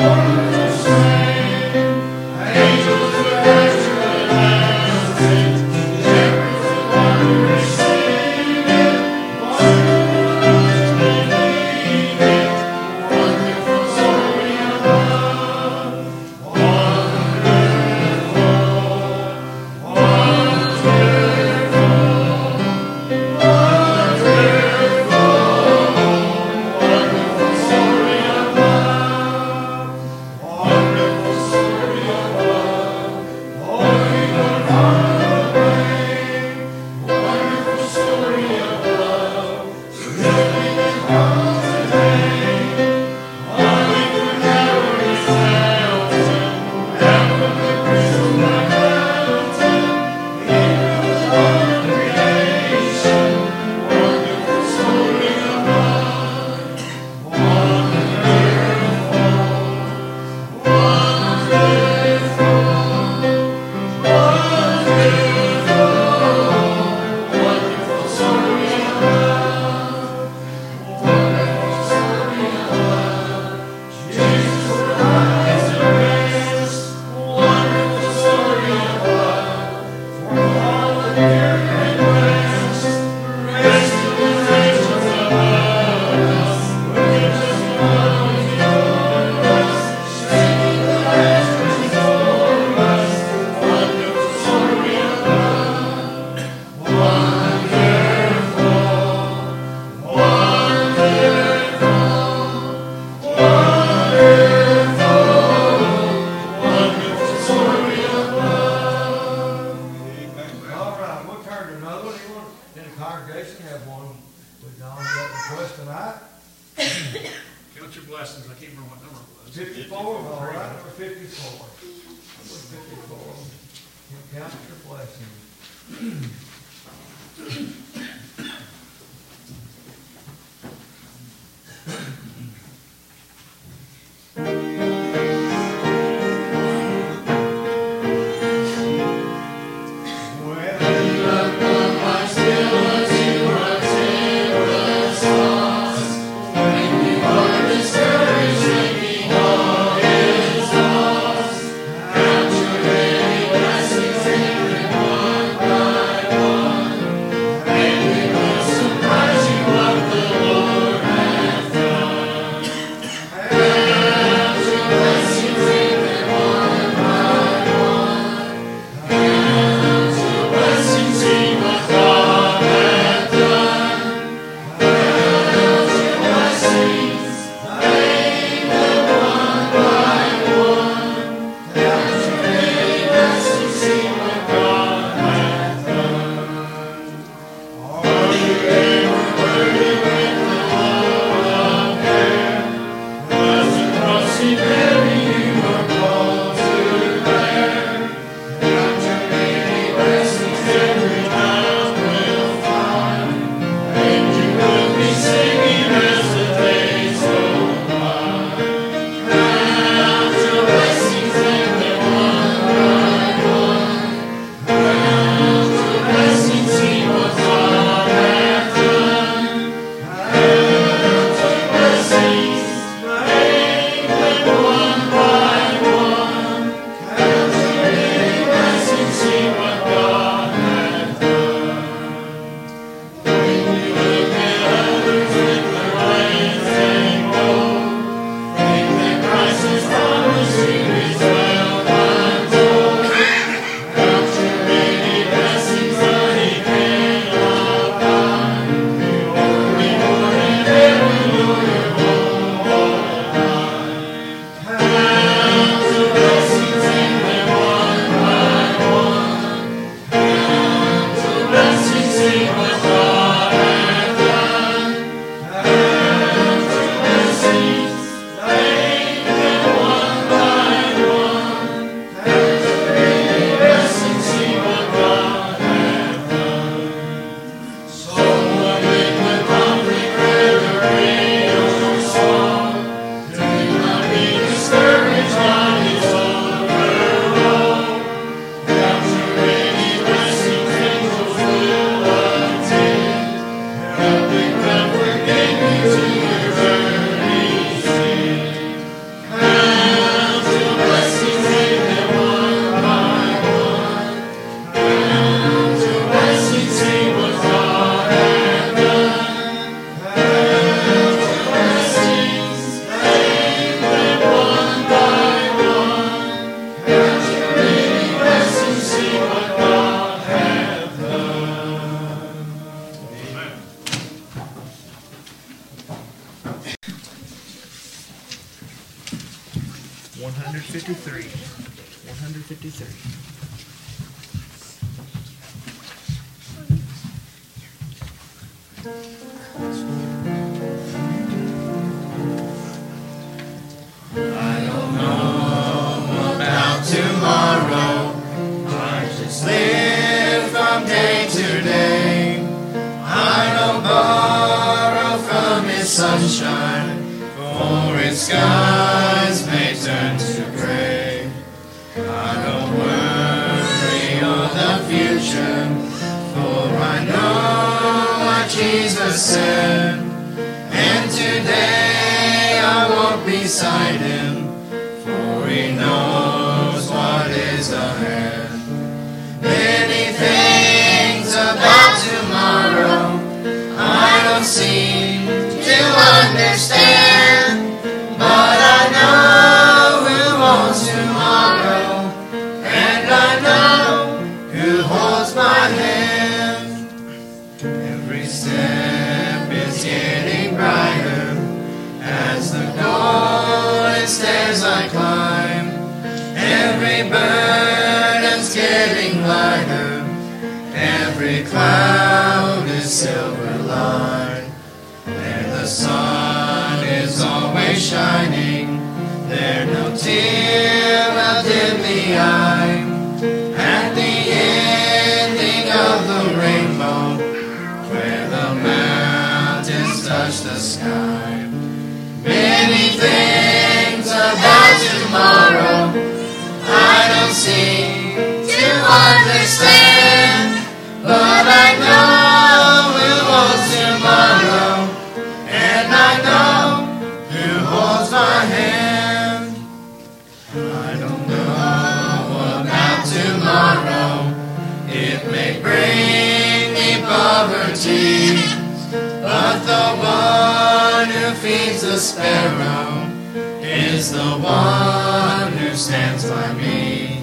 Lord. count your blessings. Beside him for he knows what is ahead. Cloud is silver line. And the sun is always shining. There no tear will dim the eye. The one who feeds the sparrow is the one who stands by me.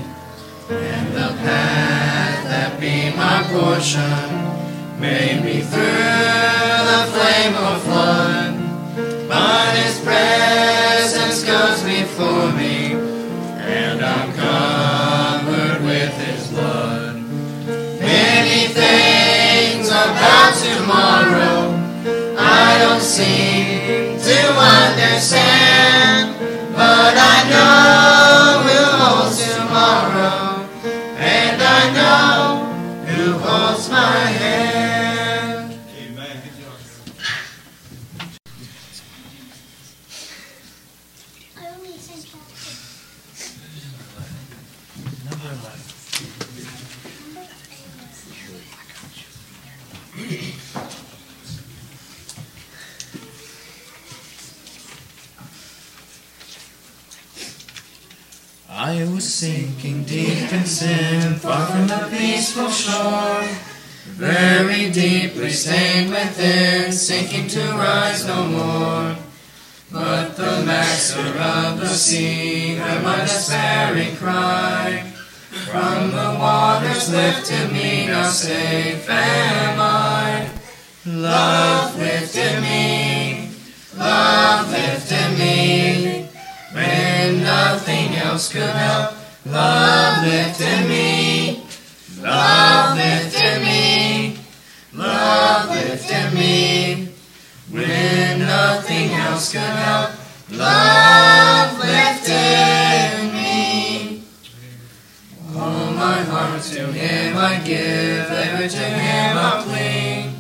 And the path that be my portion may be through the flame of flood. But his presence don't seem to understand, but I know who holds tomorrow, and I know who holds my hand. Amen. I only sing chapter. Number 11. I was sinking in sin, far from the peaceful shore. Very deeply stained within, sinking to rise no more. But the master of the sea heard my despairing cry. From the waters lifted me, now safe am I. Love lifted me, love lifted me. When nothing else could help, love lifted me, love lifted me, love lifted me. When nothing else could help, love lifted me. All my heart to Him I give, ever to Him I'll cling.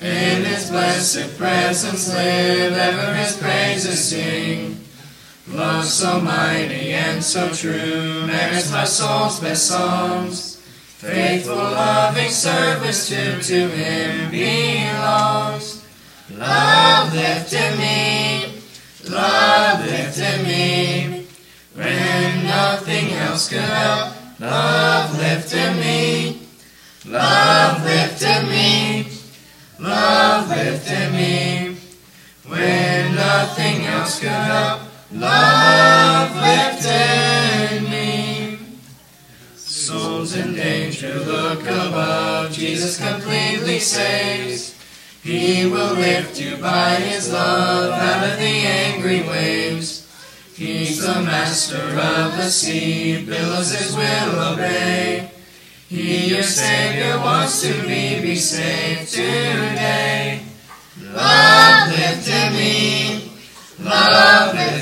In His blessed presence live, ever His praises sing. Love so mighty and so true merits my soul's best songs. Faithful, loving service to, to Him belongs. Love lifted me, love lifted me. When nothing else could help, love lifted me, love lifted me, love lifted me. When nothing else could help, Love left me. Souls in danger look above. Jesus completely saves. He will lift you by his love out of the angry waves. He's the master of the sea, billows his will obey. He, your Savior, wants to be, be saved today. Love lifted me, love lifted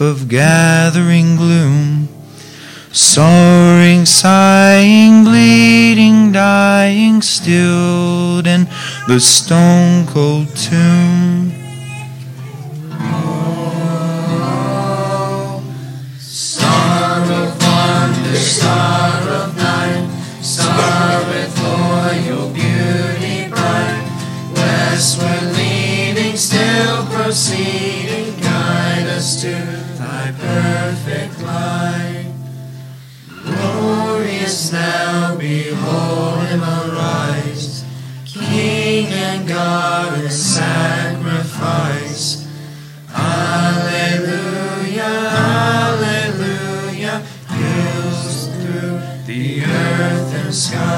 of gathering gloom. soaring, sighing, bleeding, dying, stilled in the stone cold tomb. God is sacrifice. Alleluia, alleluia, gills through the earth and sky.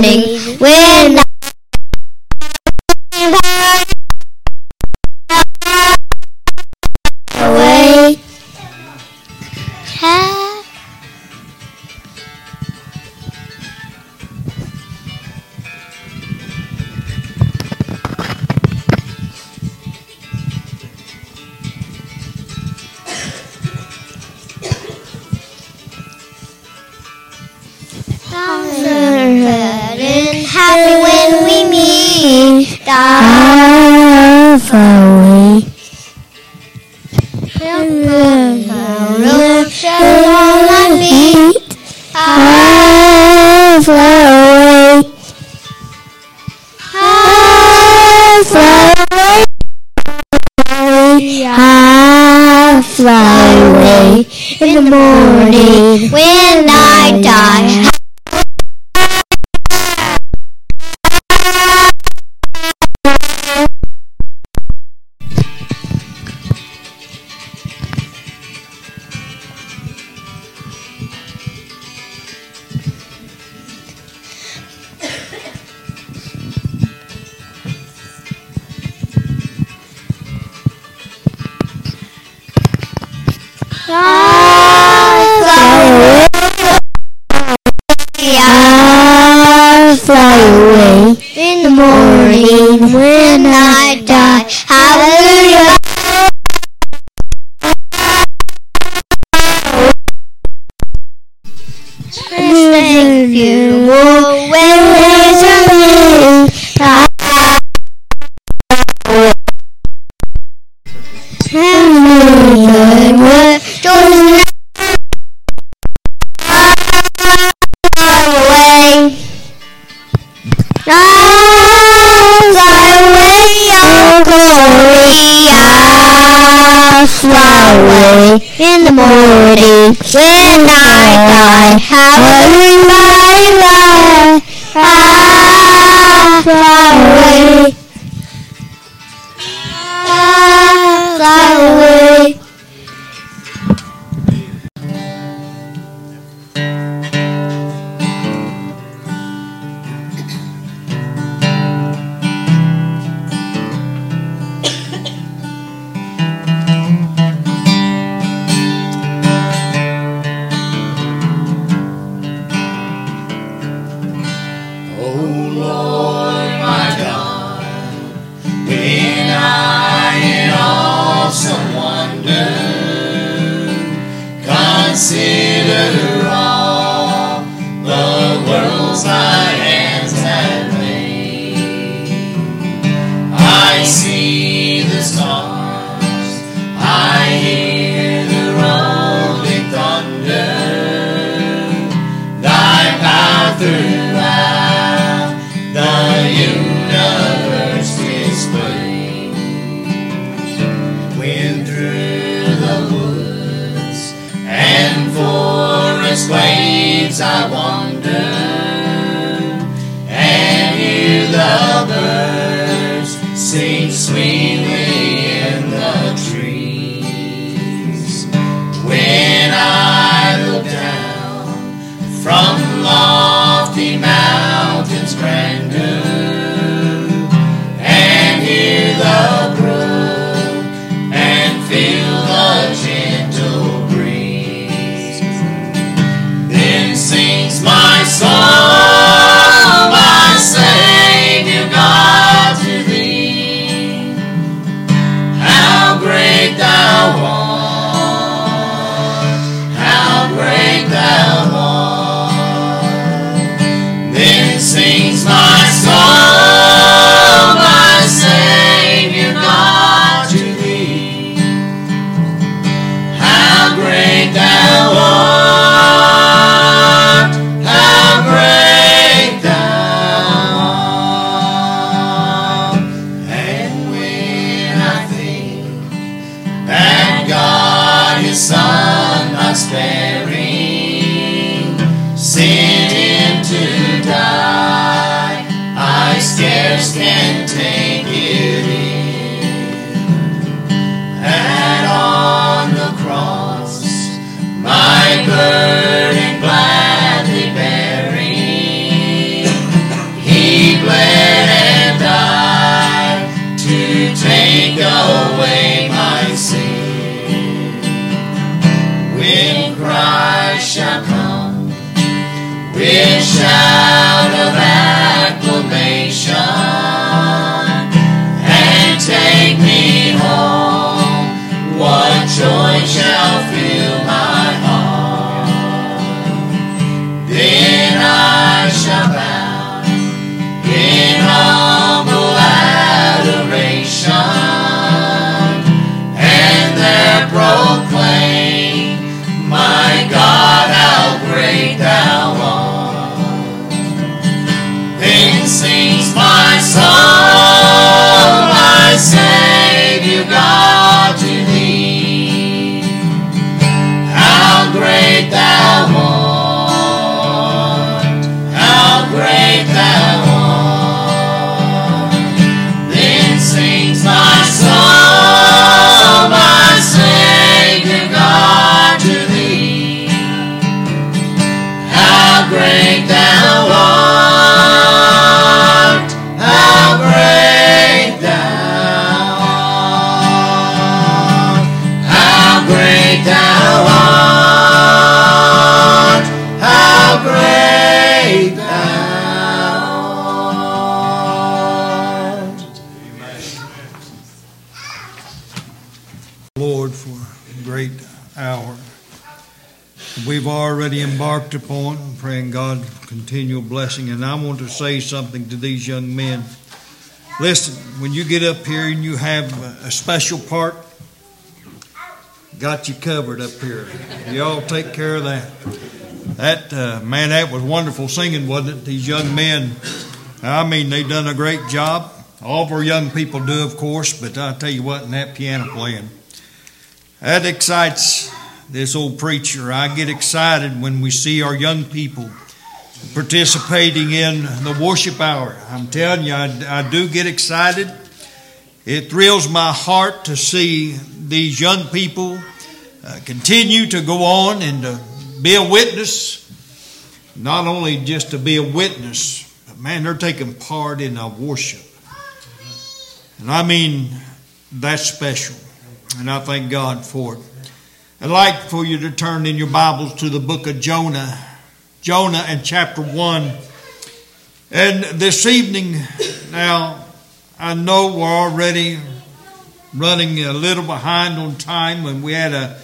morning when Hello, already embarked upon praying God continual blessing, and I want to say something to these young men. Listen, when you get up here and you have a special part, got you covered up here. Y'all take care of that. That uh, man, that was wonderful singing, wasn't it? These young men. I mean, they done a great job. All of our young people do, of course, but I tell you what, in that piano playing, that excites this old preacher. I get excited when we see our young people participating in the worship hour. I'm telling you, I, I do get excited. It thrills my heart to see these young people uh, continue to go on and to be a witness. Not only just to be a witness, but man, they're taking part in a worship. And I mean, that's special. And I thank God for it. I'd like for you to turn in your Bibles to the book of Jonah. Jonah and chapter 1. And this evening, now, I know we're already running a little behind on time when we had a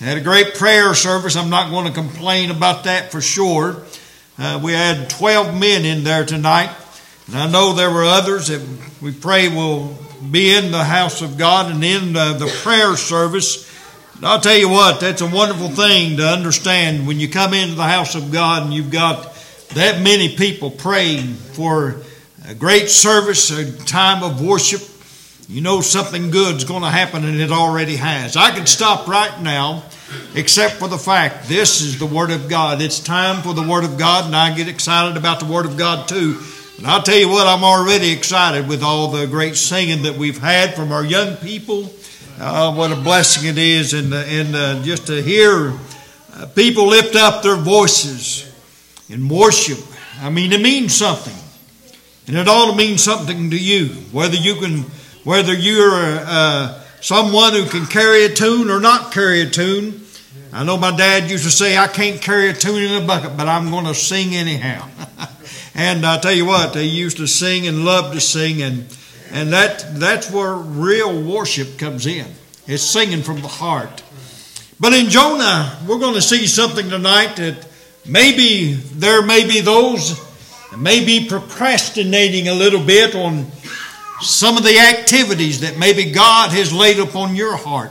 had a great prayer service. I'm not going to complain about that for sure. Uh, we had 12 men in there tonight, and I know there were others that we pray will be in the house of God and in the, the prayer service. And I'll tell you what, that's a wonderful thing to understand when you come into the house of God and you've got that many people praying for a great service, a time of worship. You know something good's going to happen, and it already has. I could stop right now, except for the fact this is the Word of God. It's time for the Word of God, and I get excited about the Word of God too. And I'll tell you what, I'm already excited with all the great singing that we've had from our young people. Uh, what a blessing it is, and, and uh, just to hear uh, people lift up their voices in worship. I mean, it means something. And it ought to mean something to you, whether you can, whether you're uh, someone who can carry a tune or not carry a tune. I know my dad used to say, "I can't carry a tune in a bucket, but I'm going to sing anyhow." and I tell you what, they used to sing and love to sing, and and that that's where real worship comes in. It's singing from the heart. But in Jonah, we're going to see something tonight that maybe there may be those may be procrastinating a little bit on some of the activities that maybe God has laid upon your heart.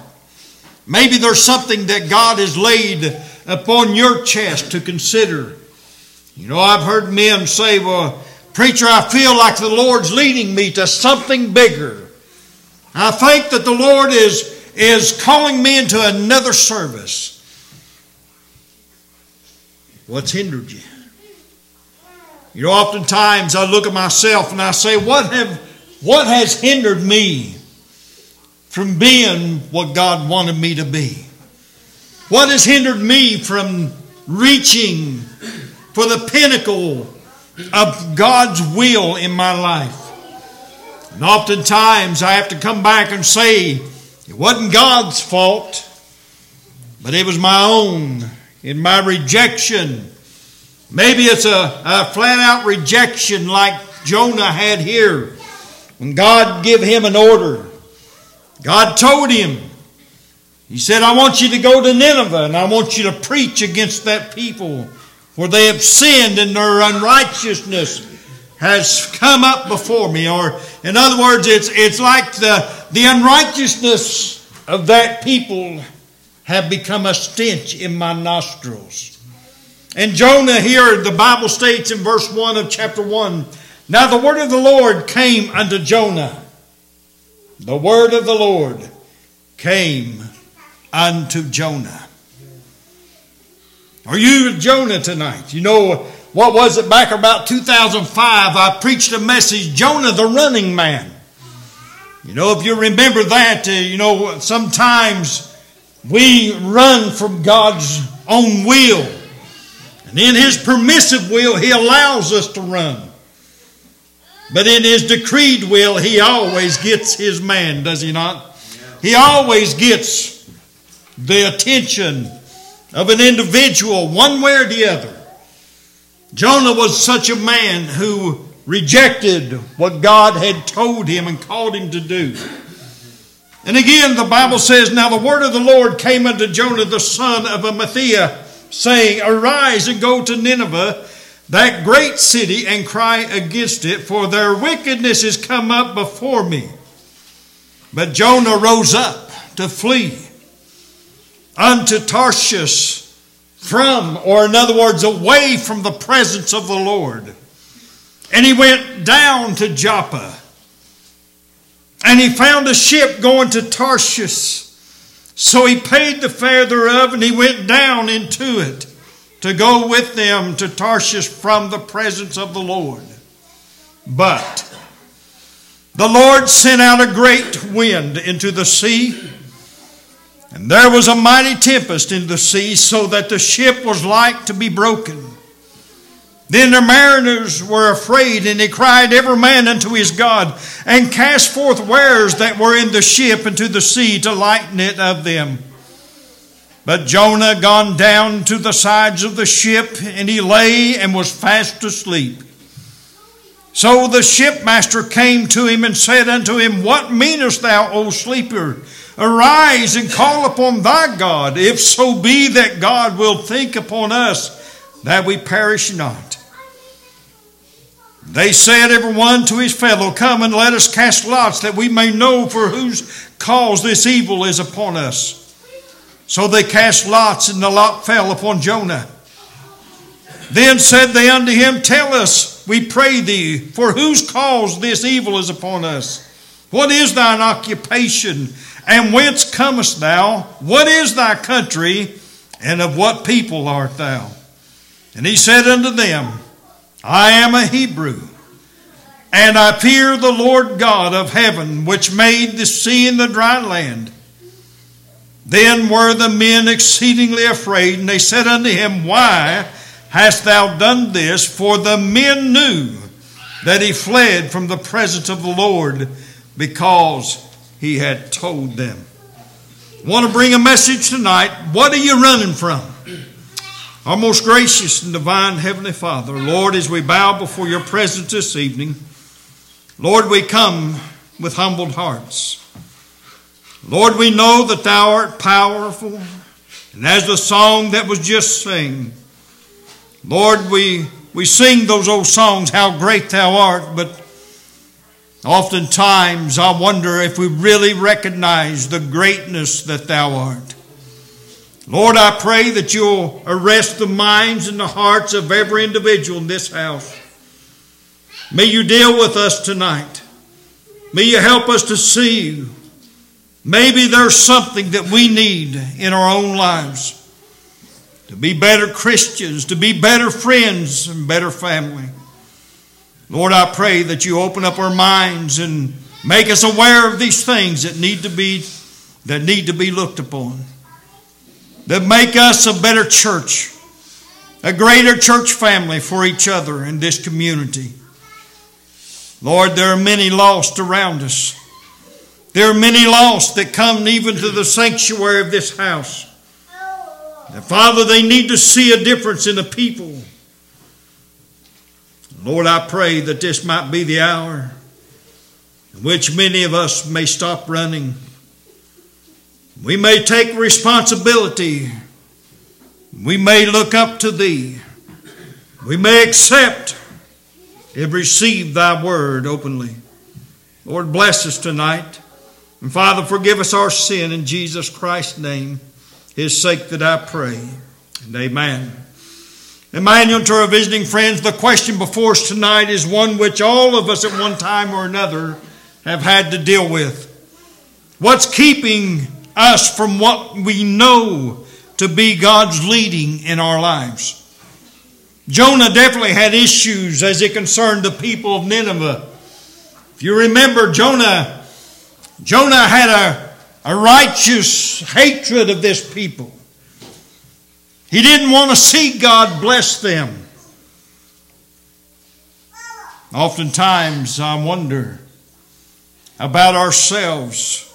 Maybe there's something that God has laid upon your chest to consider. You know, I've heard men say, well, preacher, I feel like the Lord's leading me to something bigger. I think that the Lord is, is calling me into another service. What's hindered you? You know, oftentimes I look at myself and I say, what, have, what has hindered me from being what God wanted me to be? What has hindered me from reaching for the pinnacle of God's will in my life? And oftentimes I have to come back and say, it wasn't God's fault, but it was my own in my rejection Maybe it's a, a flat out rejection like Jonah had here when God gave him an order. God told him, He said, I want you to go to Nineveh and I want you to preach against that people for they have sinned and their unrighteousness has come up before me. Or, in other words, it's, it's like the, the unrighteousness of that people have become a stench in my nostrils. And Jonah here, the Bible states in verse 1 of chapter 1 Now the word of the Lord came unto Jonah. The word of the Lord came unto Jonah. Are you Jonah tonight? You know, what was it back about 2005? I preached a message, Jonah the running man. You know, if you remember that, uh, you know, sometimes we run from God's own will. And in His permissive will, He allows us to run. But in His decreed will, He always gets His man, does He not? He always gets the attention of an individual, one way or the other. Jonah was such a man who rejected what God had told him and called him to do. And again, the Bible says, Now the word of the Lord came unto Jonah the son of Amittai saying, Arise and go to Nineveh, that great city, and cry against it, for their wickedness is come up before me. But Jonah rose up to flee unto Tarshish from, or in other words, away from the presence of the Lord. And he went down to Joppa. And he found a ship going to Tarshish. So he paid the fare thereof, and he went down into it to go with them to Tarshish from the presence of the Lord. But the Lord sent out a great wind into the sea, and there was a mighty tempest in the sea, so that the ship was like to be broken. Then the mariners were afraid, and they cried every man unto his God, and cast forth wares that were in the ship into the sea to lighten it of them. But Jonah gone down to the sides of the ship, and he lay and was fast asleep. So the shipmaster came to him and said unto him, What meanest thou, O sleeper? Arise and call upon thy God, if so be that God will think upon us that we perish not. They said, every one to his fellow, Come and let us cast lots, that we may know for whose cause this evil is upon us. So they cast lots, and the lot fell upon Jonah. Then said they unto him, Tell us, we pray thee, for whose cause this evil is upon us? What is thine occupation, and whence comest thou? What is thy country, and of what people art thou? And he said unto them, I am a Hebrew, and I fear the Lord God of heaven, which made the sea and the dry land. Then were the men exceedingly afraid, and they said unto him, Why hast thou done this? For the men knew that he fled from the presence of the Lord because he had told them. Want to bring a message tonight. What are you running from? Our most gracious and divine Heavenly Father, Lord, as we bow before your presence this evening, Lord, we come with humbled hearts. Lord, we know that thou art powerful. And as the song that was just sung, Lord, we, we sing those old songs, How Great Thou Art, but oftentimes I wonder if we really recognize the greatness that thou art. Lord, I pray that you'll arrest the minds and the hearts of every individual in this house. May you deal with us tonight. May you help us to see maybe there's something that we need in our own lives to be better Christians, to be better friends and better family. Lord, I pray that you open up our minds and make us aware of these things that need to be that need to be looked upon that make us a better church, a greater church family for each other in this community. Lord, there are many lost around us. There are many lost that come even to the sanctuary of this house. And Father, they need to see a difference in the people. Lord, I pray that this might be the hour in which many of us may stop running we may take responsibility. We may look up to Thee. We may accept and receive Thy word openly. Lord, bless us tonight. And Father, forgive us our sin in Jesus Christ's name. His sake that I pray. And amen. Emmanuel, to our visiting friends, the question before us tonight is one which all of us at one time or another have had to deal with. What's keeping us from what we know to be God's leading in our lives. Jonah definitely had issues as it concerned the people of Nineveh. If you remember, Jonah, Jonah had a, a righteous hatred of this people. He didn't want to see God bless them. Oftentimes, I wonder about ourselves.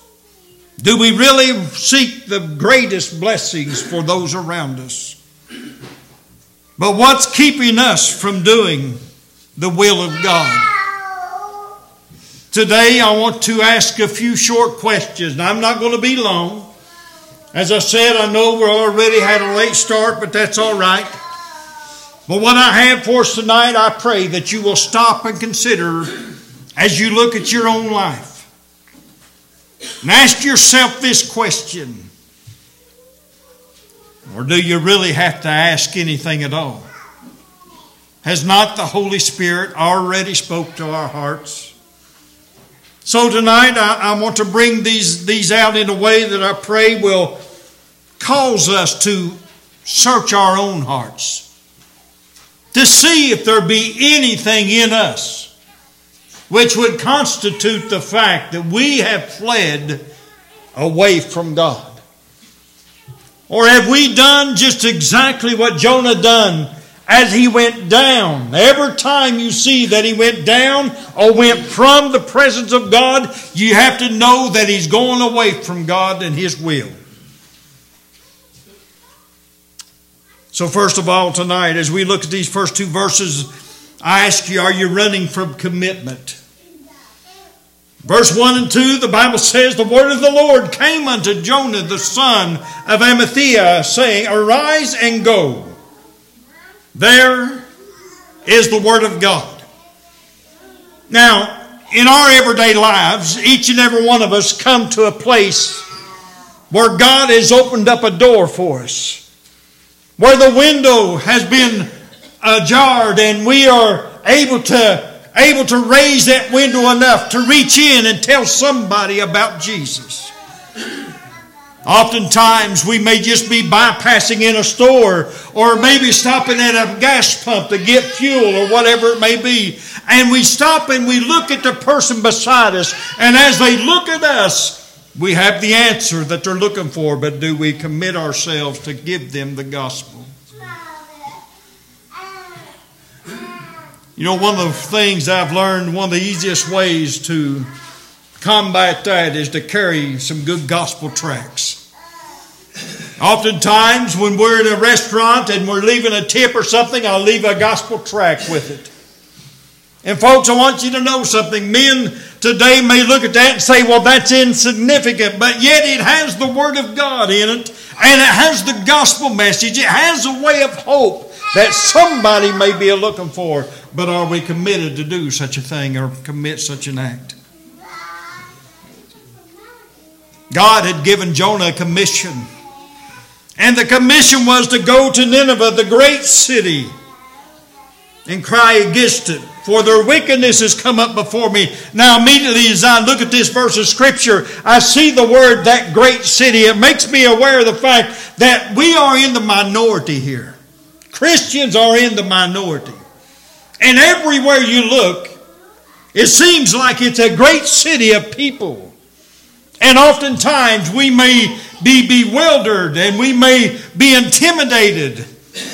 Do we really seek the greatest blessings for those around us? But what's keeping us from doing the will of God? Today, I want to ask a few short questions. I'm not going to be long. As I said, I know we already had a late start, but that's all right. But what I have for us tonight, I pray that you will stop and consider as you look at your own life. And ask yourself this question Or do you really have to ask anything at all? Has not the Holy Spirit already spoke to our hearts? So tonight I, I want to bring these, these out in a way that I pray will cause us to search our own hearts. To see if there be anything in us which would constitute the fact that we have fled away from God. Or have we done just exactly what Jonah done as he went down? Every time you see that he went down or went from the presence of God, you have to know that he's going away from God and his will. So, first of all, tonight, as we look at these first two verses, I ask you, are you running from commitment? Verse 1 and 2, the Bible says, The word of the Lord came unto Jonah the son of Amittai, saying, Arise and go. There is the word of God. Now, in our everyday lives, each and every one of us come to a place where God has opened up a door for us, where the window has been ajar and we are able to able to raise that window enough to reach in and tell somebody about Jesus. Oftentimes, we may just be bypassing in a store or maybe stopping at a gas pump to get fuel or whatever it may be. And we stop and we look at the person beside us. And as they look at us, we have the answer that they're looking for, but do we commit ourselves to give them the gospel? You know, one of the things I've learned, one of the easiest ways to combat that is to carry some good gospel tracts. Oftentimes, when we're in a restaurant and we're leaving a tip or something, I'll leave a gospel tract with it. And, folks, I want you to know something. Men today may look at that and say, well, that's insignificant, but yet it has the Word of God in it, and it has the gospel message. It has a way of hope that somebody may be looking for. But are we committed to do such a thing or commit such an act? God had given Jonah a commission. And the commission was to go to Nineveh, the great city, and cry against it, for their wickedness has come up before me. Now, immediately as I look at this verse of Scripture, I see the word that great city. It makes me aware of the fact that we are in the minority here. Christians are in the minority. And everywhere you look, it seems like it's a great city of people. And oftentimes we may be bewildered and we may be intimidated.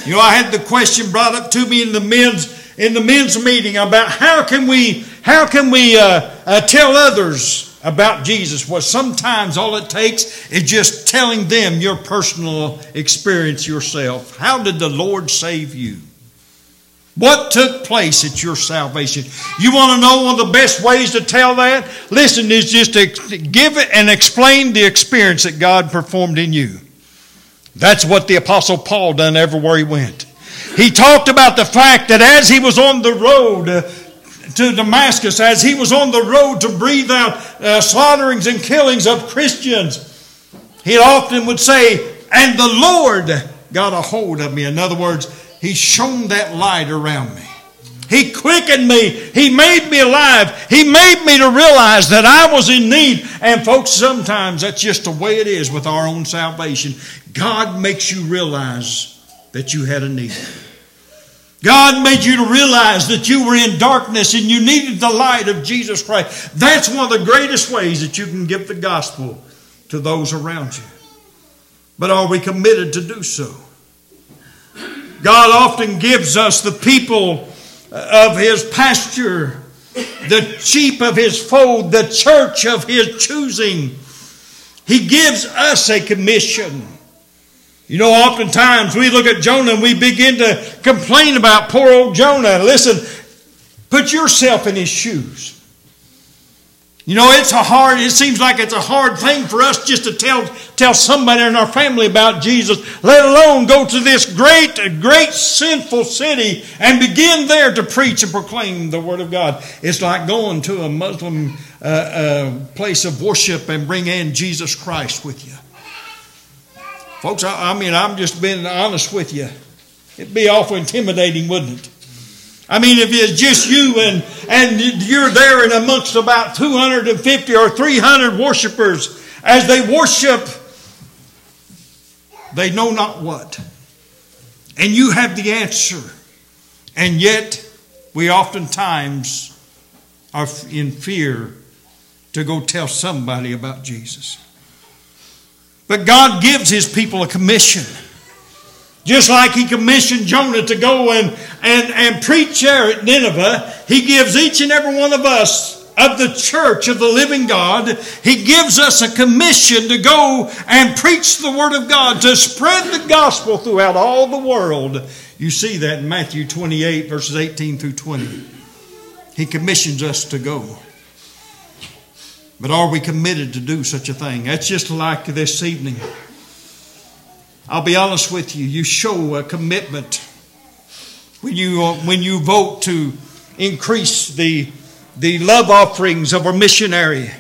You know, I had the question brought up to me in the men's in the men's meeting about how can we how can we uh, uh, tell others about Jesus? Well, sometimes all it takes is just telling them your personal experience yourself. How did the Lord save you? What took place at your salvation? You want to know one of the best ways to tell that? Listen, is just to give it and explain the experience that God performed in you. That's what the Apostle Paul done everywhere he went. He talked about the fact that as he was on the road to Damascus, as he was on the road to breathe out uh, slaughterings and killings of Christians, he often would say, And the Lord got a hold of me. In other words, he shone that light around me. He quickened me. He made me alive. He made me to realize that I was in need. And folks, sometimes that's just the way it is with our own salvation. God makes you realize that you had a need. God made you to realize that you were in darkness and you needed the light of Jesus Christ. That's one of the greatest ways that you can give the gospel to those around you. But are we committed to do so? God often gives us the people of His pasture, the sheep of His fold, the church of His choosing. He gives us a commission. You know, oftentimes we look at Jonah and we begin to complain about poor old Jonah. Listen, put yourself in his shoes. You know, it's a hard, it seems like it's a hard thing for us just to tell, tell somebody in our family about Jesus, let alone go to this great, great sinful city and begin there to preach and proclaim the Word of God. It's like going to a Muslim uh, uh, place of worship and bring in Jesus Christ with you. Folks, I, I mean, I'm just being honest with you. It'd be awful intimidating, wouldn't it? I mean, if it's just you and, and you're there and amongst about 250 or 300 worshipers as they worship, they know not what. And you have the answer. And yet, we oftentimes are in fear to go tell somebody about Jesus. But God gives his people a commission. Just like he commissioned Jonah to go and, and, and preach there at Nineveh, he gives each and every one of us of the church of the living God, he gives us a commission to go and preach the word of God, to spread the gospel throughout all the world. You see that in Matthew 28, verses 18 through 20. He commissions us to go. But are we committed to do such a thing? That's just like this evening. I'll be honest with you, you show a commitment when you, when you vote to increase the, the love offerings of a missionary.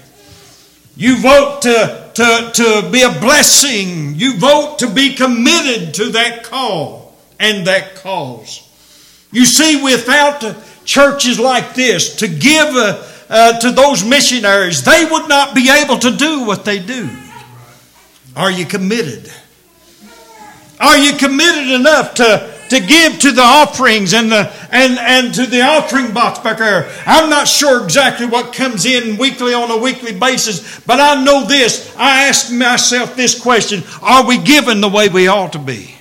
You vote to, to, to be a blessing. You vote to be committed to that call and that cause. You see, without churches like this to give uh, uh, to those missionaries, they would not be able to do what they do. Are you committed? Are you committed enough to, to give to the offerings and, the, and, and to the offering box back there? I'm not sure exactly what comes in weekly on a weekly basis, but I know this. I ask myself this question Are we giving the way we ought to be?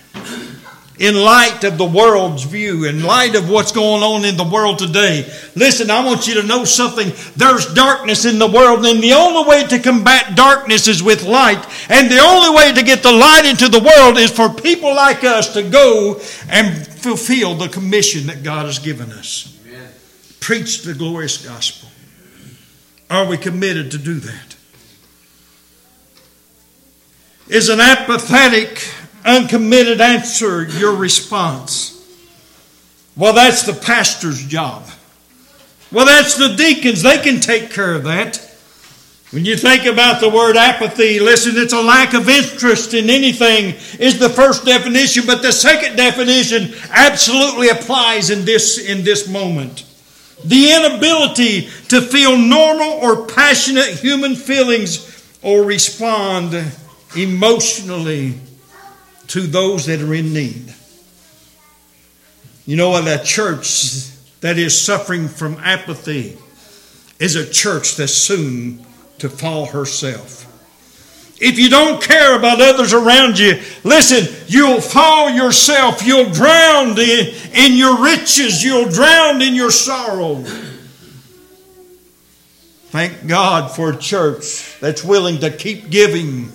In light of the world's view, in light of what's going on in the world today. Listen, I want you to know something. There's darkness in the world, and the only way to combat darkness is with light. And the only way to get the light into the world is for people like us to go and fulfill the commission that God has given us. Amen. Preach the glorious gospel. Are we committed to do that? Is an apathetic uncommitted answer your response. Well, that's the pastor's job. Well, that's the deacons. They can take care of that. When you think about the word apathy, listen, it's a lack of interest in anything, is the first definition, but the second definition absolutely applies in this, in this moment. The inability to feel normal or passionate human feelings or respond emotionally to those that are in need. You know what? A church that is suffering from apathy is a church that's soon to fall herself. If you don't care about others around you, listen, you'll fall yourself. You'll drown in, in your riches. You'll drown in your sorrow. Thank God for a church that's willing to keep giving,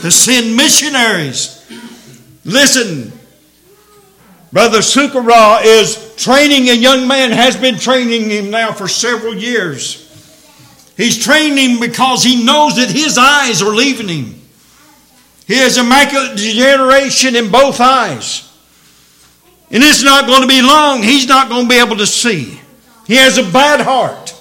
to send missionaries Listen, Brother Sukara is training a young man, has been training him now for several years. He's training him because he knows that his eyes are leaving him. He has a macular degeneration in both eyes. And it's not going to be long. He's not going to be able to see. He has a bad heart.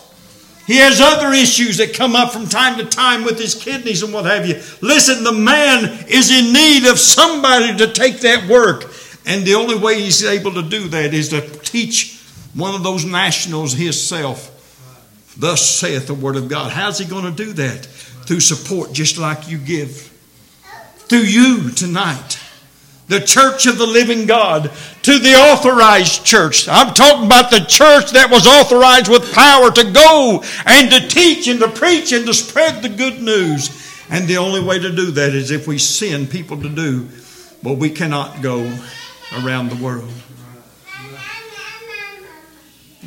He has other issues that come up from time to time with his kidneys and what have you. Listen, the man is in need of somebody to take that work. And the only way he's able to do that is to teach one of those nationals himself. Thus saith the word of God. How's he going to do that? Through support, just like you give. Through you tonight the church of the living God, to the authorized church. I'm talking about the church that was authorized with power to go and to teach and to preach and to spread the good news. And the only way to do that is if we send people to do what we cannot go around the world.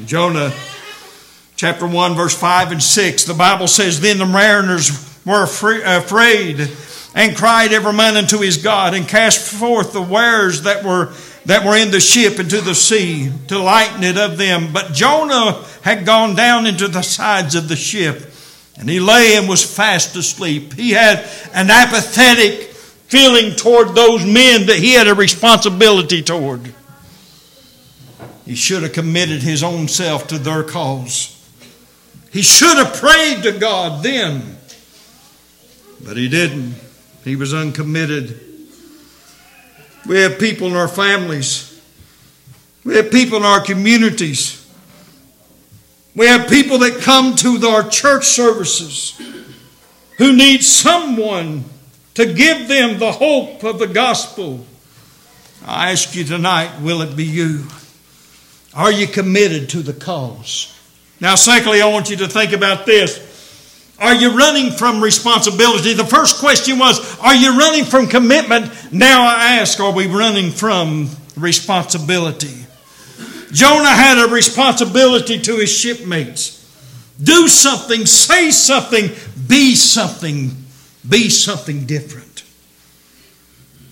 Jonah chapter 1, verse 5 and 6, the Bible says, Then the mariners were afraid and cried every man unto his God, and cast forth the wares that were that were in the ship into the sea to lighten it of them. But Jonah had gone down into the sides of the ship, and he lay and was fast asleep. He had an apathetic feeling toward those men that he had a responsibility toward. He should have committed his own self to their cause. He should have prayed to God then, but he didn't. He was uncommitted. We have people in our families. We have people in our communities. We have people that come to our church services who need someone to give them the hope of the gospel. I ask you tonight, will it be you? Are you committed to the cause? Now, secondly, I want you to think about this. Are you running from responsibility? The first question was, Are you running from commitment? Now I ask, Are we running from responsibility? Jonah had a responsibility to his shipmates. Do something, say something, be something, be something different.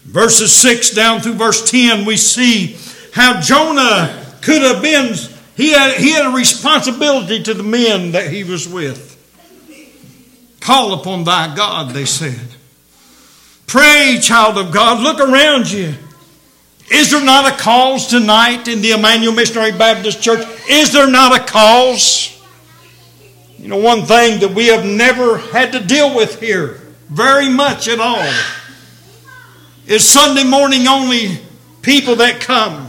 Verses 6 down through verse 10, we see how Jonah could have been, he had, he had a responsibility to the men that he was with. Call upon thy God, they said. Pray, child of God, look around you. Is there not a cause tonight in the Emmanuel Missionary Baptist Church? Is there not a cause? You know, one thing that we have never had to deal with here, very much at all, is Sunday morning only people that come.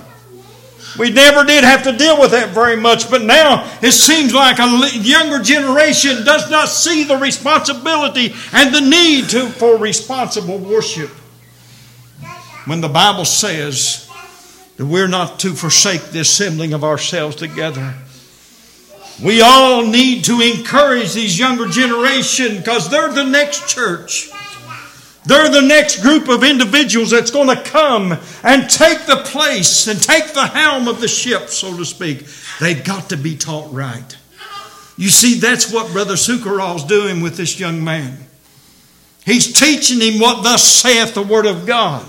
We never did have to deal with that very much, but now it seems like a younger generation does not see the responsibility and the need to, for responsible worship. When the Bible says that we're not to forsake the assembling of ourselves together. We all need to encourage these younger generation because they're the next church. They're the next group of individuals that's going to come and take the place and take the helm of the ship, so to speak. They've got to be taught right. You see, that's what Brother Sukaral's doing with this young man. He's teaching him what thus saith the Word of God.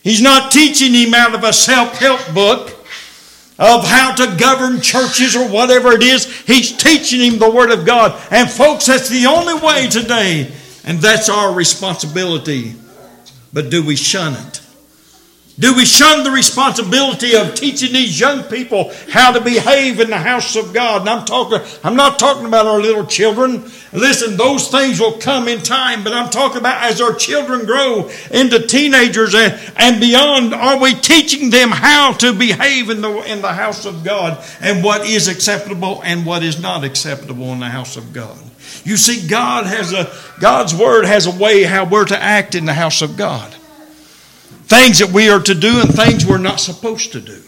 He's not teaching him out of a self help book of how to govern churches or whatever it is. He's teaching him the Word of God. And, folks, that's the only way today and that's our responsibility. But do we shun it? Do we shun the responsibility of teaching these young people how to behave in the house of God? And I'm talking, I'm not talking about our little children. Listen, those things will come in time, but I'm talking about as our children grow into teenagers and, and beyond, are we teaching them how to behave in the, in the house of God and what is acceptable and what is not acceptable in the house of God? You see, God has a God's word has a way how we're to act in the house of God. Things that we are to do and things we're not supposed to do.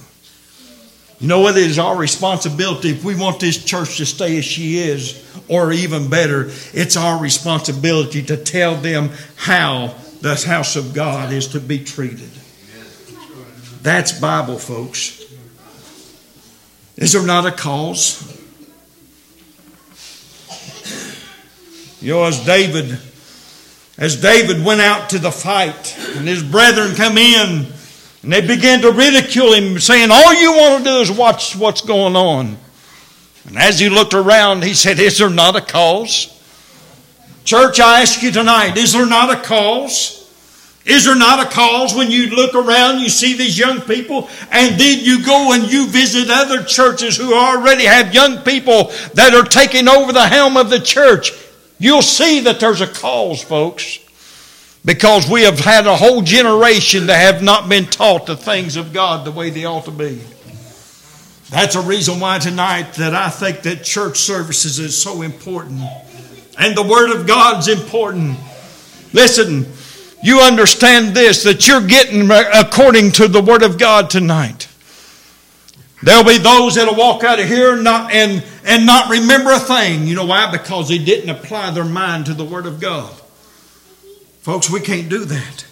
You know what? It is our responsibility if we want this church to stay as she is, or even better, it's our responsibility to tell them how the house of God is to be treated. That's Bible, folks. Is there not a cause? You know, as David, as David went out to the fight, and his brethren come in, and they began to ridicule him, saying, All you want to do is watch what's going on. And as he looked around, he said, Is there not a cause? Church, I ask you tonight, is there not a cause? Is there not a cause when you look around, you see these young people, and then you go and you visit other churches who already have young people that are taking over the helm of the church? You'll see that there's a cause, folks, because we have had a whole generation that have not been taught the things of God the way they ought to be. That's a reason why tonight that I think that church services is so important. And the Word of God's important. Listen, you understand this that you're getting according to the Word of God tonight. There'll be those that'll walk out of here and not, and, and not remember a thing. You know why? Because they didn't apply their mind to the Word of God. Folks, we can't do that.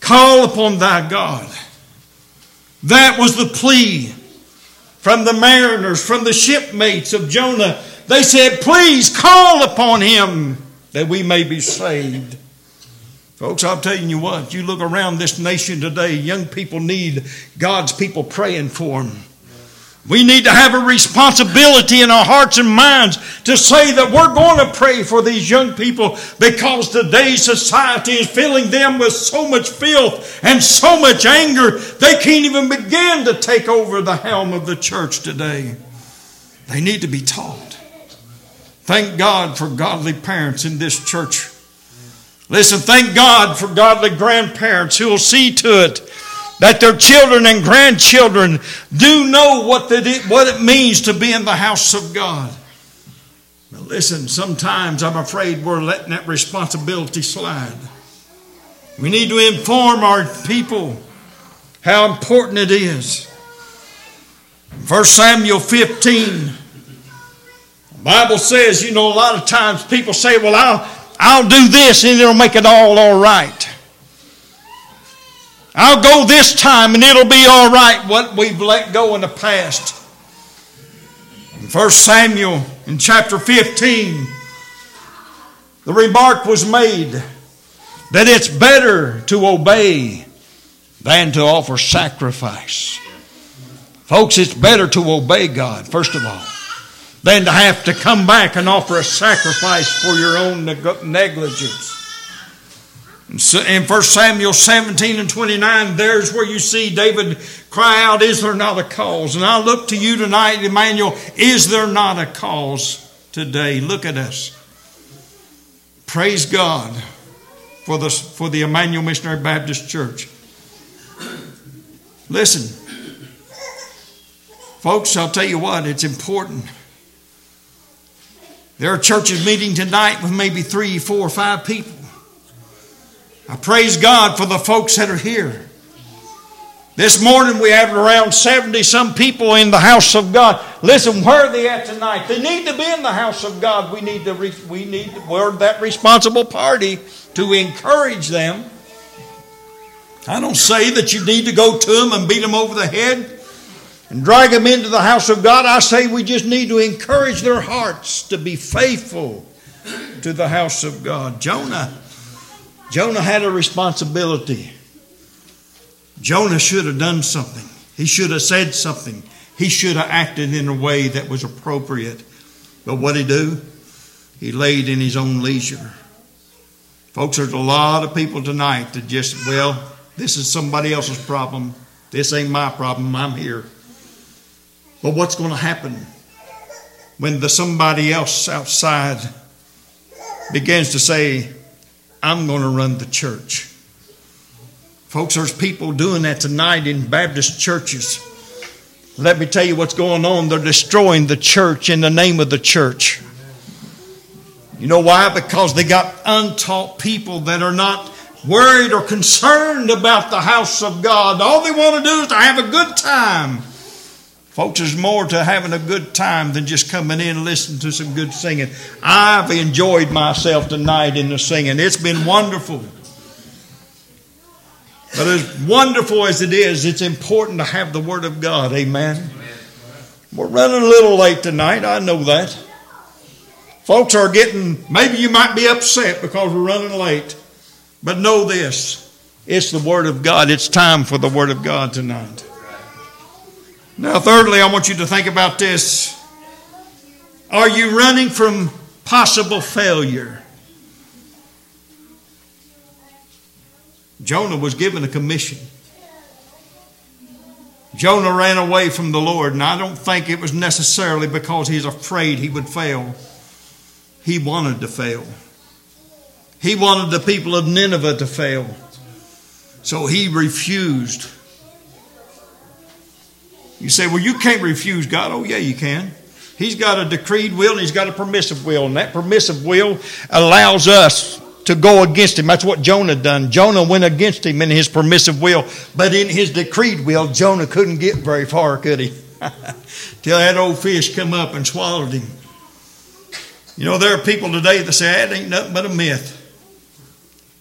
Call upon thy God. That was the plea from the mariners, from the shipmates of Jonah. They said, Please call upon him that we may be saved. Folks, I'm telling you what, you look around this nation today, young people need God's people praying for them. We need to have a responsibility in our hearts and minds to say that we're going to pray for these young people because today's society is filling them with so much filth and so much anger, they can't even begin to take over the helm of the church today. They need to be taught. Thank God for godly parents in this church Listen, thank God for godly grandparents who will see to it that their children and grandchildren do know what, the, what it means to be in the house of God. Listen, sometimes I'm afraid we're letting that responsibility slide. We need to inform our people how important it is. 1 Samuel 15, the Bible says, you know, a lot of times people say, well, I'll, I'll do this and it'll make it all all right. I'll go this time and it'll be all right what we've let go in the past. In 1 Samuel in chapter 15, the remark was made that it's better to obey than to offer sacrifice. Folks, it's better to obey God, first of all, than to have to come back and offer a sacrifice for your own negligence. In 1 Samuel 17 and 29, there's where you see David cry out, Is there not a cause? And I look to you tonight, Emmanuel, is there not a cause today? Look at us. Praise God for the, for the Emmanuel Missionary Baptist Church. Listen, folks, I'll tell you what, it's important. There are churches meeting tonight with maybe three, four, five people. I praise God for the folks that are here. This morning we have around 70 some people in the house of God. Listen, where are they at tonight? They need to be in the house of God. We need to, re- we need, we're that responsible party to encourage them. I don't say that you need to go to them and beat them over the head and drag them into the house of God. I say we just need to encourage their hearts to be faithful to the house of God. Jonah Jonah had a responsibility. Jonah should have done something. He should have said something. He should have acted in a way that was appropriate. But what did he do? He laid in his own leisure. Folks, there's a lot of people tonight that just, well, this is somebody else's problem. This ain't my problem. I'm here. But what's going to happen when the somebody else outside begins to say, I'm going to run the church. Folks, there's people doing that tonight in Baptist churches. Let me tell you what's going on. They're destroying the church in the name of the church. You know why? Because they got untaught people that are not worried or concerned about the house of God. All they want to do is to have a good time. Folks, there's more to having a good time than just coming in and listening to some good singing. I've enjoyed myself tonight in the singing. It's been wonderful. But as wonderful as it is, it's important to have the Word of God. Amen. We're running a little late tonight. I know that. Folks are getting, maybe you might be upset because we're running late. But know this it's the Word of God. It's time for the Word of God tonight. Now, thirdly, I want you to think about this. Are you running from possible failure? Jonah was given a commission. Jonah ran away from the Lord, and I don't think it was necessarily because he's afraid he would fail. He wanted to fail. He wanted the people of Nineveh to fail. So he refused you say, well, you can't refuse God. Oh, yeah, you can. He's got a decreed will and he's got a permissive will. And that permissive will allows us to go against him. That's what Jonah done. Jonah went against him in his permissive will. But in his decreed will, Jonah couldn't get very far, could he? Till that old fish come up and swallowed him. You know, there are people today that say, that ain't nothing but a myth.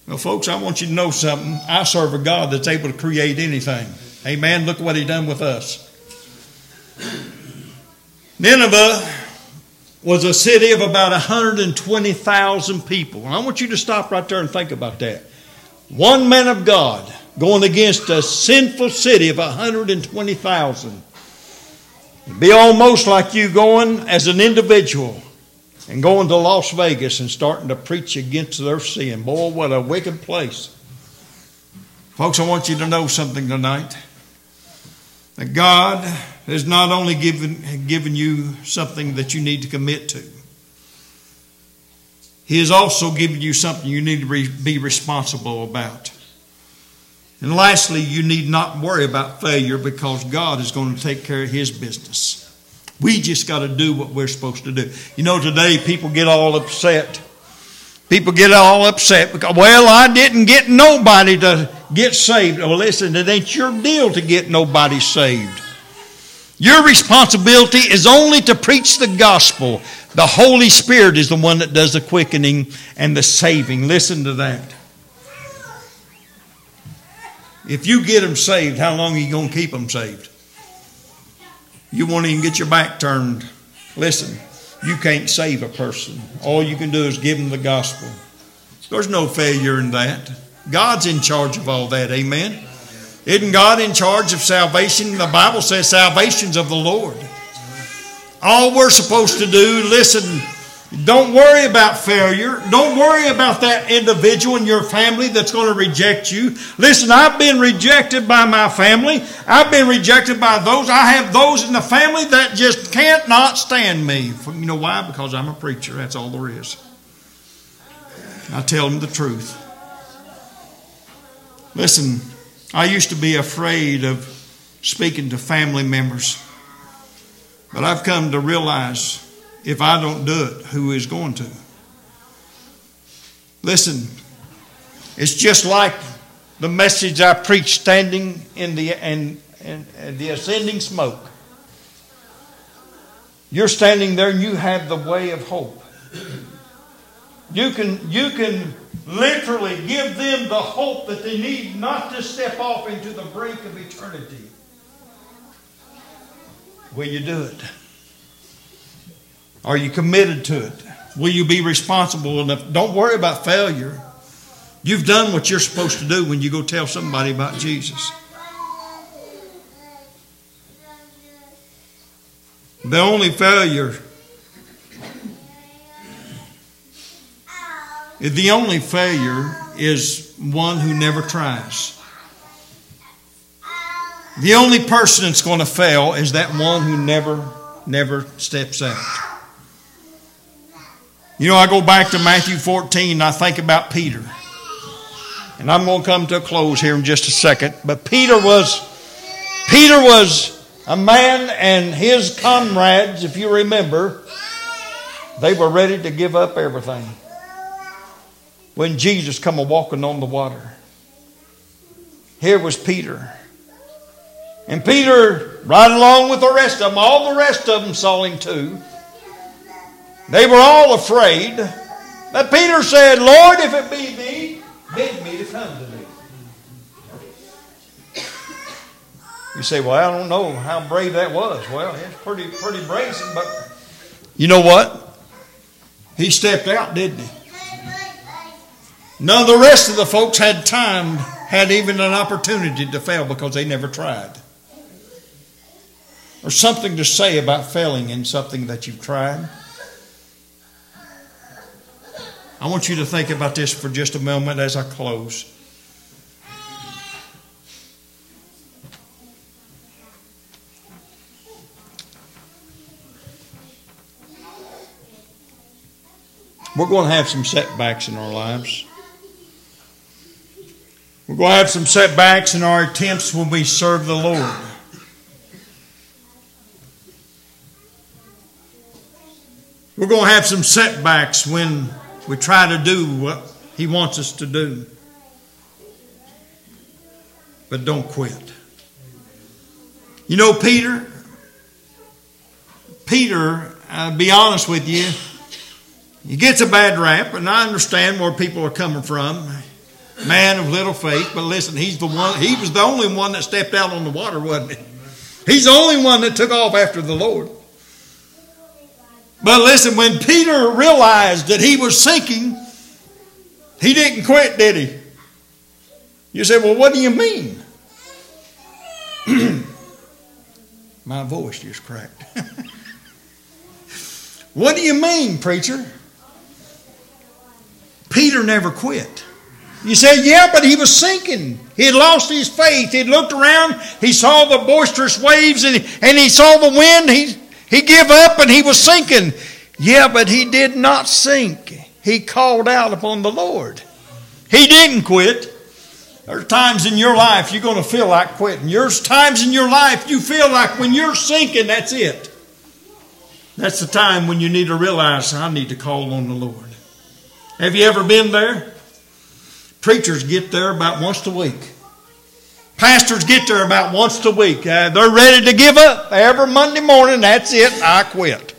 Well, folks, I want you to know something. I serve a God that's able to create anything. Amen. Look what he done with us. Nineveh was a city of about 120,000 people. And I want you to stop right there and think about that. One man of God going against a sinful city of 120,000. It'd be almost like you going as an individual and going to Las Vegas and starting to preach against their sin. Boy, what a wicked place. Folks, I want you to know something tonight. That God has not only given, given you something that you need to commit to, He has also given you something you need to re- be responsible about. And lastly, you need not worry about failure because God is going to take care of His business. We just got to do what we're supposed to do. You know, today people get all upset. People get all upset because, well, I didn't get nobody to get saved. Well, listen, it ain't your deal to get nobody saved. Your responsibility is only to preach the gospel. The Holy Spirit is the one that does the quickening and the saving. Listen to that. If you get them saved, how long are you going to keep them saved? You won't even get your back turned. Listen, you can't save a person. All you can do is give them the gospel. There's no failure in that. God's in charge of all that. Amen. Isn't God in charge of salvation? The Bible says salvation's of the Lord. All we're supposed to do, listen, don't worry about failure. Don't worry about that individual in your family that's going to reject you. Listen, I've been rejected by my family. I've been rejected by those. I have those in the family that just can't not stand me. You know why? Because I'm a preacher. That's all there is. I tell them the truth. Listen, I used to be afraid of speaking to family members. But I've come to realize if I don't do it, who is going to? Listen, it's just like the message I preach standing in the, in, in, in the ascending smoke. You're standing there and you have the way of hope. You can, you can literally give them the hope that they need not to step off into the brink of eternity. Will you do it? Are you committed to it? Will you be responsible enough? Don't worry about failure. You've done what you're supposed to do when you go tell somebody about Jesus. The only failure the only failure is one who never tries. The only person that's going to fail is that one who never, never steps out. You know, I go back to Matthew 14 and I think about Peter. And I'm going to come to a close here in just a second. But Peter was Peter was a man and his comrades, if you remember, they were ready to give up everything. When Jesus come a walking on the water. Here was Peter. And Peter, right along with the rest of them, all the rest of them saw him too. They were all afraid. But Peter said, Lord, if it be thee, bid me to come to thee. You say, well, I don't know how brave that was. Well, it's pretty, pretty brazen, but you know what? He stepped out, didn't he? None of the rest of the folks had time, had even an opportunity to fail because they never tried. Or something to say about failing in something that you've tried. I want you to think about this for just a moment as I close. We're going to have some setbacks in our lives. We're going to have some setbacks in our attempts when we serve the Lord. We're going to have some setbacks when we try to do what He wants us to do. But don't quit. You know, Peter, Peter, I'll be honest with you, he gets a bad rap, and I understand where people are coming from. Man of little faith, but listen, he's the one, he was the only one that stepped out on the water, wasn't he? He's the only one that took off after the Lord. But listen, when Peter realized that he was sinking, he didn't quit, did he? You say, well, what do you mean? My voice just cracked. what do you mean, preacher? Peter never quit. You say, yeah, but he was sinking. He had lost his faith. He looked around, he saw the boisterous waves, and, and he saw the wind. He, he gave up and he was sinking. Yeah, but he did not sink. he called out upon the Lord. He didn't quit. There's times in your life you're going to feel like quitting. There's times in your life you feel like when you're sinking, that's it. That's the time when you need to realize I need to call on the Lord. Have you ever been there? Preachers get there about once a week. Pastors get there about once a week. Uh, they're ready to give up every Monday morning. That's it. I quit.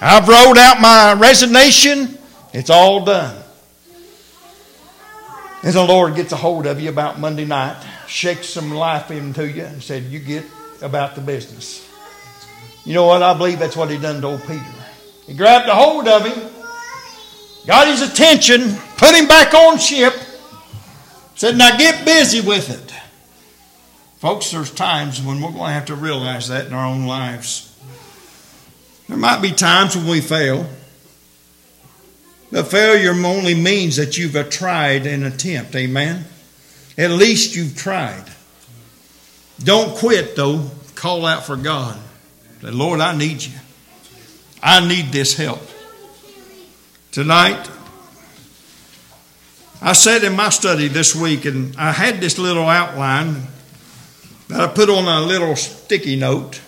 I've rolled out my resignation. It's all done. And the Lord gets a hold of you about Monday night, shakes some life into you, and said, You get about the business. You know what? I believe that's what he done to old Peter. He grabbed a hold of him, got his attention, put him back on ship, said, Now get busy with it. Folks, there's times when we're going to have to realize that in our own lives. There might be times when we fail. But failure only means that you've tried an attempt. Amen? At least you've tried. Don't quit, though. Call out for God. Say, Lord, I need you. I need this help. Tonight, I sat in my study this week and I had this little outline that I put on a little sticky note.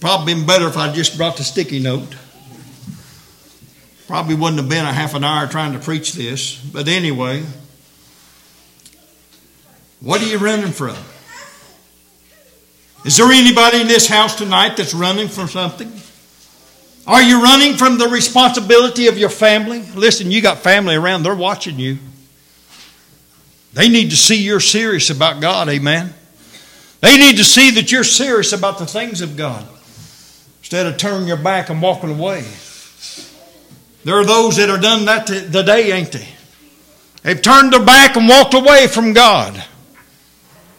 Probably been better if I just brought the sticky note. Probably wouldn't have been a half an hour trying to preach this. But anyway, what are you running from? Is there anybody in this house tonight that's running from something? Are you running from the responsibility of your family? Listen, you got family around, they're watching you. They need to see you're serious about God, amen. They need to see that you're serious about the things of God instead of turning your back and walking away. There are those that are done that today, ain't they? They've turned their back and walked away from God.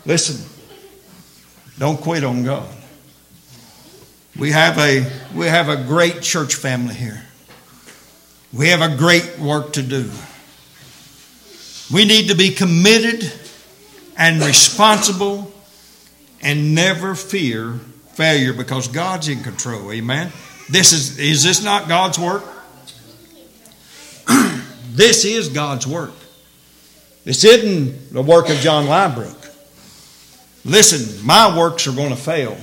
Listen, don't quit on God. We have a we have a great church family here. We have a great work to do. We need to be committed and responsible and never fear failure because God's in control. Amen. This is is this not God's work? this is God's work. This isn't the work of John Liebrook. Listen, my works are going to fail.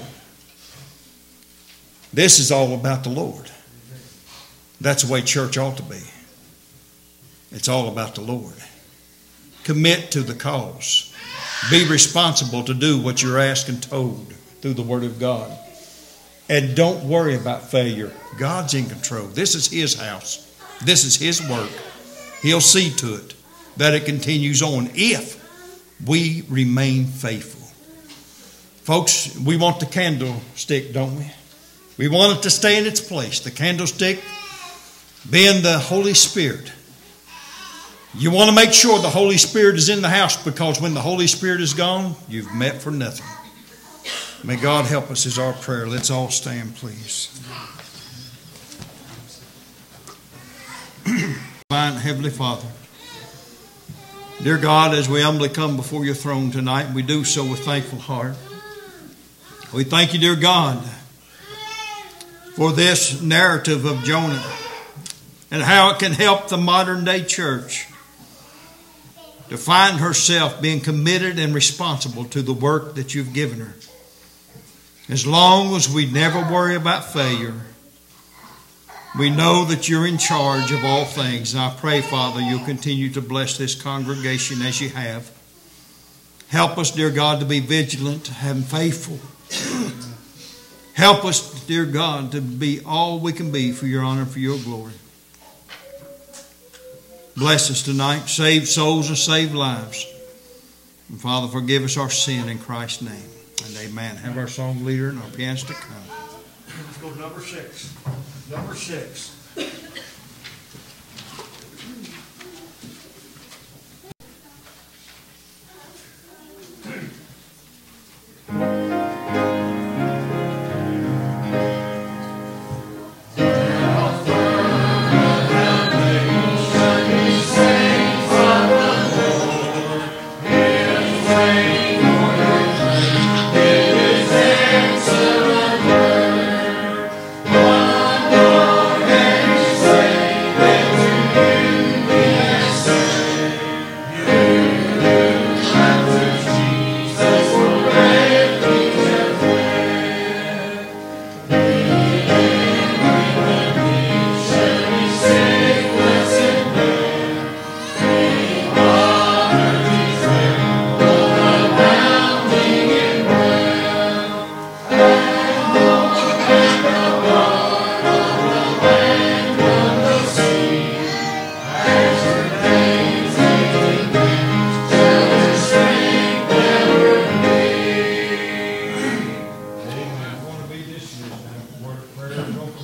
This is all about the Lord. That's the way church ought to be. It's all about the Lord. Commit to the cause. Be responsible to do what you're asked and told through the Word of God. And don't worry about failure. God's in control. This is His house, this is His work. He'll see to it that it continues on if we remain faithful. Folks, we want the candlestick, don't we? We want it to stay in its place. The candlestick being the Holy Spirit. You want to make sure the Holy Spirit is in the house because when the Holy Spirit is gone, you've met for nothing. May God help us, is our prayer. Let's all stand, please. Divine Heavenly Father, dear God, as we humbly come before your throne tonight, we do so with thankful heart. We thank you, dear God, for this narrative of Jonah and how it can help the modern day church to find herself being committed and responsible to the work that you've given her. As long as we never worry about failure, we know that you're in charge of all things. And I pray, Father, you'll continue to bless this congregation as you have. Help us, dear God, to be vigilant and faithful Help us, dear God, to be all we can be for your honor, for your glory. Bless us tonight. Save souls and save lives. And Father, forgive us our sin in Christ's name. And amen. Have our song leader and our pianist come. Let's go to number six. Number six.